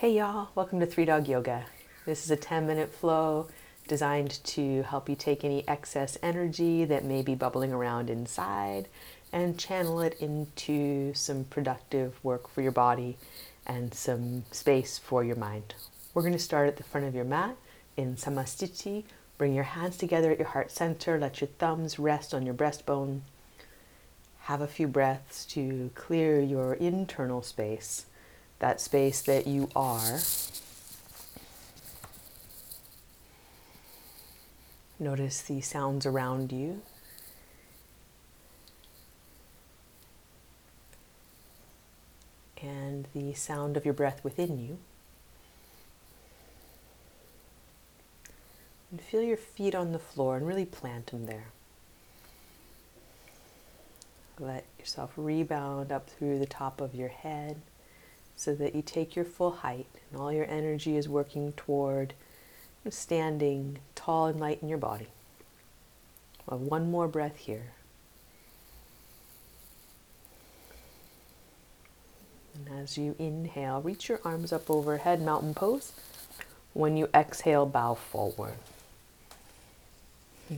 Hey y'all, welcome to Three Dog Yoga. This is a 10 minute flow designed to help you take any excess energy that may be bubbling around inside and channel it into some productive work for your body and some space for your mind. We're going to start at the front of your mat in Samastiti. Bring your hands together at your heart center, let your thumbs rest on your breastbone. Have a few breaths to clear your internal space, that space that you are. Notice the sounds around you. And the sound of your breath within you. And feel your feet on the floor and really plant them there. Let yourself rebound up through the top of your head so that you take your full height and all your energy is working toward standing tall and light in your body. One more breath here. And as you inhale, reach your arms up overhead, mountain pose. When you exhale, bow forward.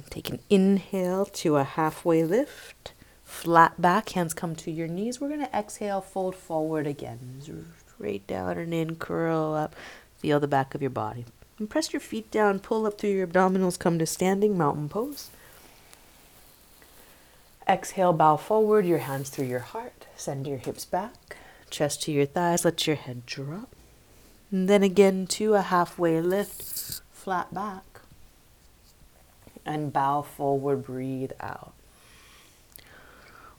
Take an inhale to a halfway lift. Flat back, hands come to your knees. We're going to exhale, fold forward again. Straight down and in, curl up. Feel the back of your body. And press your feet down, pull up through your abdominals, come to standing mountain pose. Exhale, bow forward, your hands through your heart. Send your hips back, chest to your thighs, let your head drop. And then again to a halfway lift, flat back and bow forward, breathe out.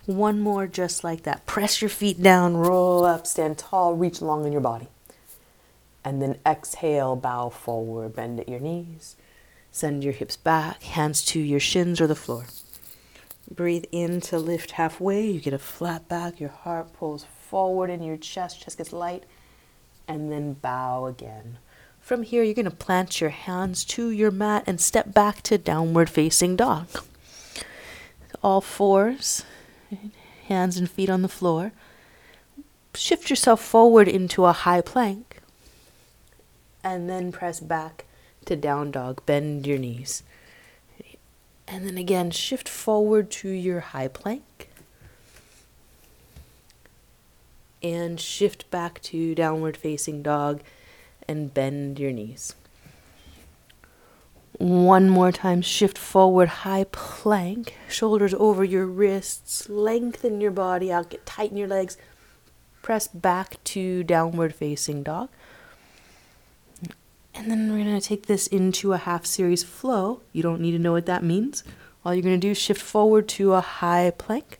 One more just like that. Press your feet down, roll up, stand tall, reach long in your body. And then exhale, bow forward, bend at your knees. Send your hips back, hands to your shins or the floor. Breathe in to lift halfway. You get a flat back, your heart pulls forward in your chest, chest gets light, and then bow again. From here, you're going to plant your hands to your mat and step back to downward facing dog. All fours, hands and feet on the floor. Shift yourself forward into a high plank. And then press back to down dog. Bend your knees. And then again, shift forward to your high plank. And shift back to downward facing dog and bend your knees. One more time, shift forward, high plank, shoulders over your wrists, lengthen your body out, get tight in your legs. Press back to downward facing dog. And then we're going to take this into a half series flow. You don't need to know what that means. All you're going to do is shift forward to a high plank.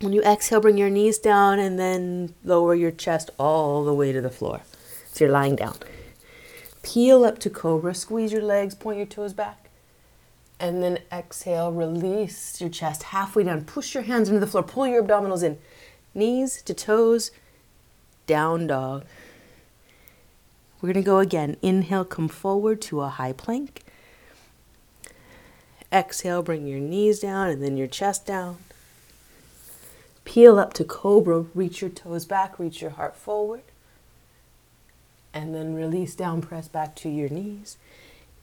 When you exhale, bring your knees down and then lower your chest all the way to the floor. So you're lying down. Peel up to cobra, squeeze your legs, point your toes back. And then exhale, release your chest halfway down. Push your hands into the floor, pull your abdominals in. Knees to toes, down dog. We're going to go again. Inhale, come forward to a high plank. Exhale, bring your knees down and then your chest down. Peel up to cobra, reach your toes back, reach your heart forward and then release down, press back to your knees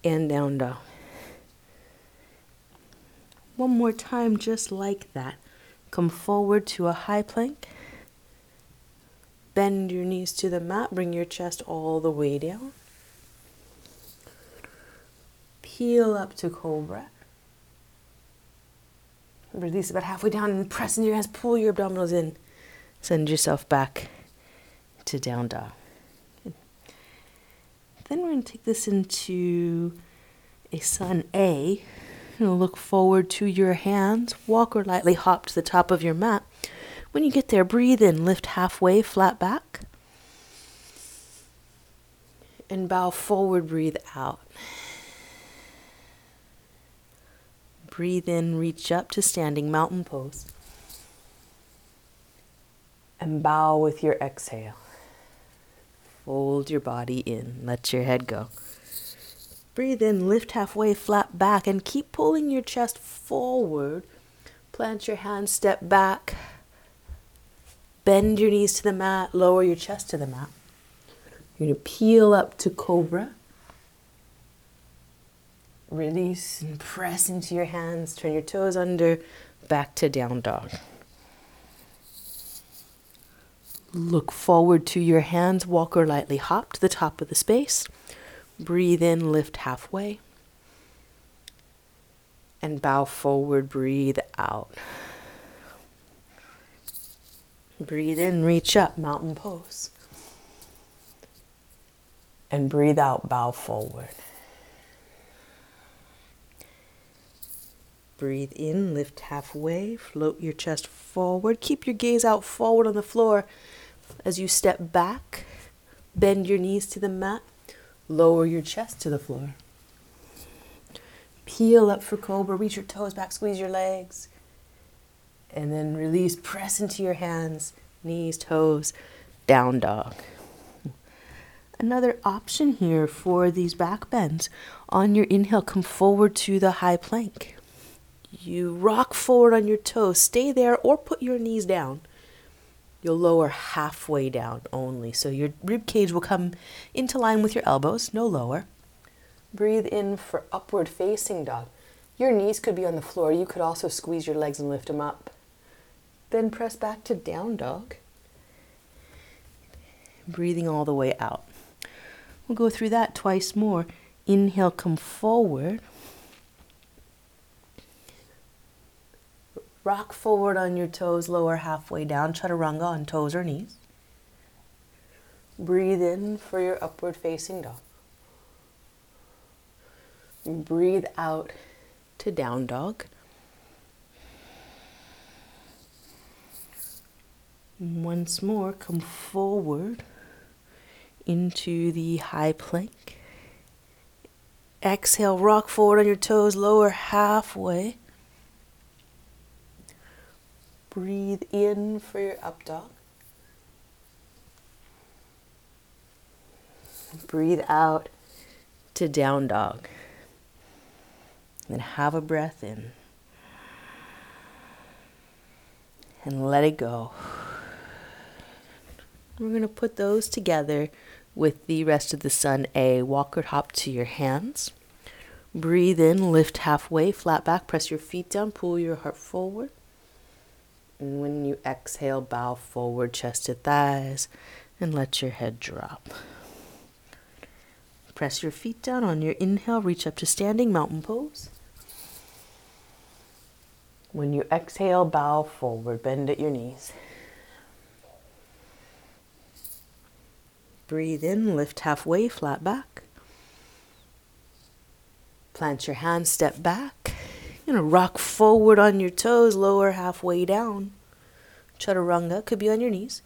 and down dog. One more time, just like that. Come forward to a high plank. Bend your knees to the mat, bring your chest all the way down. Peel up to cobra. Release about halfway down and press in your hands, pull your abdominals in. Send yourself back to down dog. Then we're going to take this into a sun A. You'll look forward to your hands. Walk or lightly hop to the top of your mat. When you get there, breathe in, lift halfway, flat back. And bow forward, breathe out. Breathe in, reach up to standing mountain pose. And bow with your exhale. Fold your body in. Let your head go. Breathe in, lift halfway, flat back, and keep pulling your chest forward. Plant your hands, step back. Bend your knees to the mat, lower your chest to the mat. You're going to peel up to cobra. Release and press into your hands. Turn your toes under. Back to down dog. Look forward to your hands. Walk or lightly hop to the top of the space. Breathe in, lift halfway. And bow forward, breathe out. Breathe in, reach up, mountain pose. And breathe out, bow forward. Breathe in, lift halfway, float your chest forward. Keep your gaze out forward on the floor as you step back. Bend your knees to the mat, lower your chest to the floor. Peel up for cobra, reach your toes back, squeeze your legs. And then release, press into your hands, knees, toes, down dog. Another option here for these back bends. On your inhale, come forward to the high plank. You rock forward on your toes, stay there, or put your knees down. You'll lower halfway down only. So your rib cage will come into line with your elbows, no lower. Breathe in for upward facing dog. Your knees could be on the floor. You could also squeeze your legs and lift them up. Then press back to down dog. Breathing all the way out. We'll go through that twice more. Inhale, come forward. Rock forward on your toes, lower halfway down, chaturanga on toes or knees. Breathe in for your upward facing dog. Breathe out to down dog. Once more, come forward into the high plank. Exhale, rock forward on your toes, lower halfway. Breathe in for your up dog. Breathe out to down dog. Then have a breath in. And let it go. We're going to put those together with the rest of the sun A. Walk or hop to your hands. Breathe in, lift halfway, flat back, press your feet down, pull your heart forward. And when you exhale, bow forward, chest to thighs, and let your head drop. Press your feet down on your inhale, reach up to standing mountain pose. When you exhale, bow forward, bend at your knees. Breathe in, lift halfway, flat back. Plant your hands, step back. You're gonna rock forward on your toes, lower halfway down. Chaturanga could be on your knees.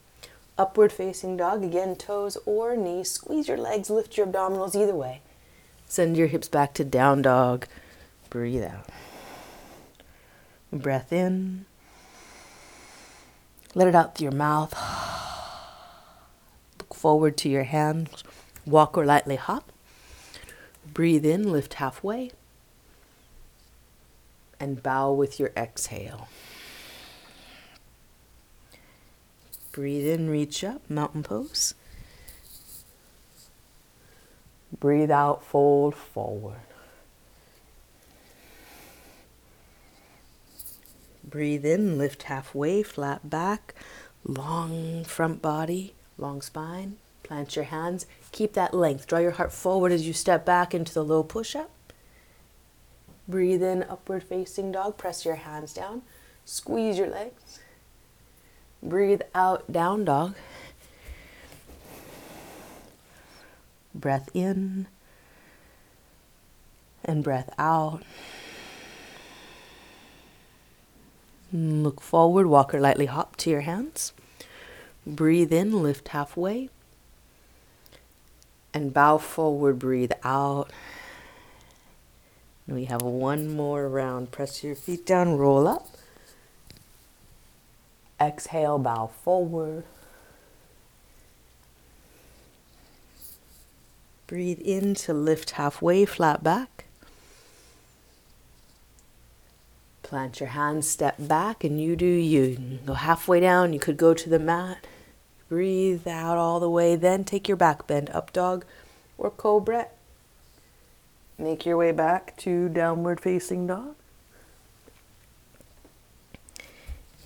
Upward facing dog, again, toes or knees. Squeeze your legs, lift your abdominals either way. Send your hips back to down dog. Breathe out. Breath in. Let it out through your mouth. Look forward to your hands. Walk or lightly hop. Breathe in, lift halfway. And bow with your exhale. Breathe in, reach up, mountain pose. Breathe out, fold forward. Breathe in, lift halfway, flat back, long front body, long spine. Plant your hands. Keep that length. Draw your heart forward as you step back into the low push up. Breathe in, upward facing dog. Press your hands down. Squeeze your legs. Breathe out, down dog. Breath in and breath out. Look forward, walk or lightly hop to your hands. Breathe in, lift halfway. And bow forward, breathe out. We have one more round. Press your feet down, roll up. Exhale, bow forward. Breathe in to lift halfway, flat back. Plant your hands, step back, and you do you. you go halfway down. You could go to the mat. breathe out all the way. Then take your back bend, up dog or cobra. Make your way back to downward facing dog.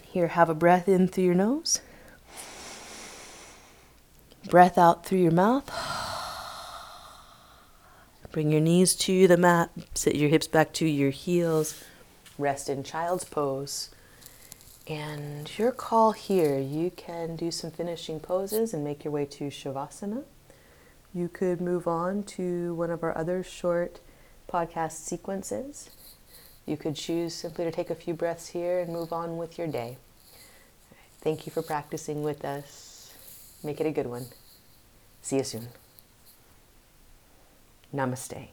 Here, have a breath in through your nose. Breath out through your mouth. Bring your knees to the mat. Sit your hips back to your heels. Rest in child's pose. And your call here, you can do some finishing poses and make your way to Shavasana. You could move on to one of our other short podcast sequences. You could choose simply to take a few breaths here and move on with your day. Thank you for practicing with us. Make it a good one. See you soon. Namaste.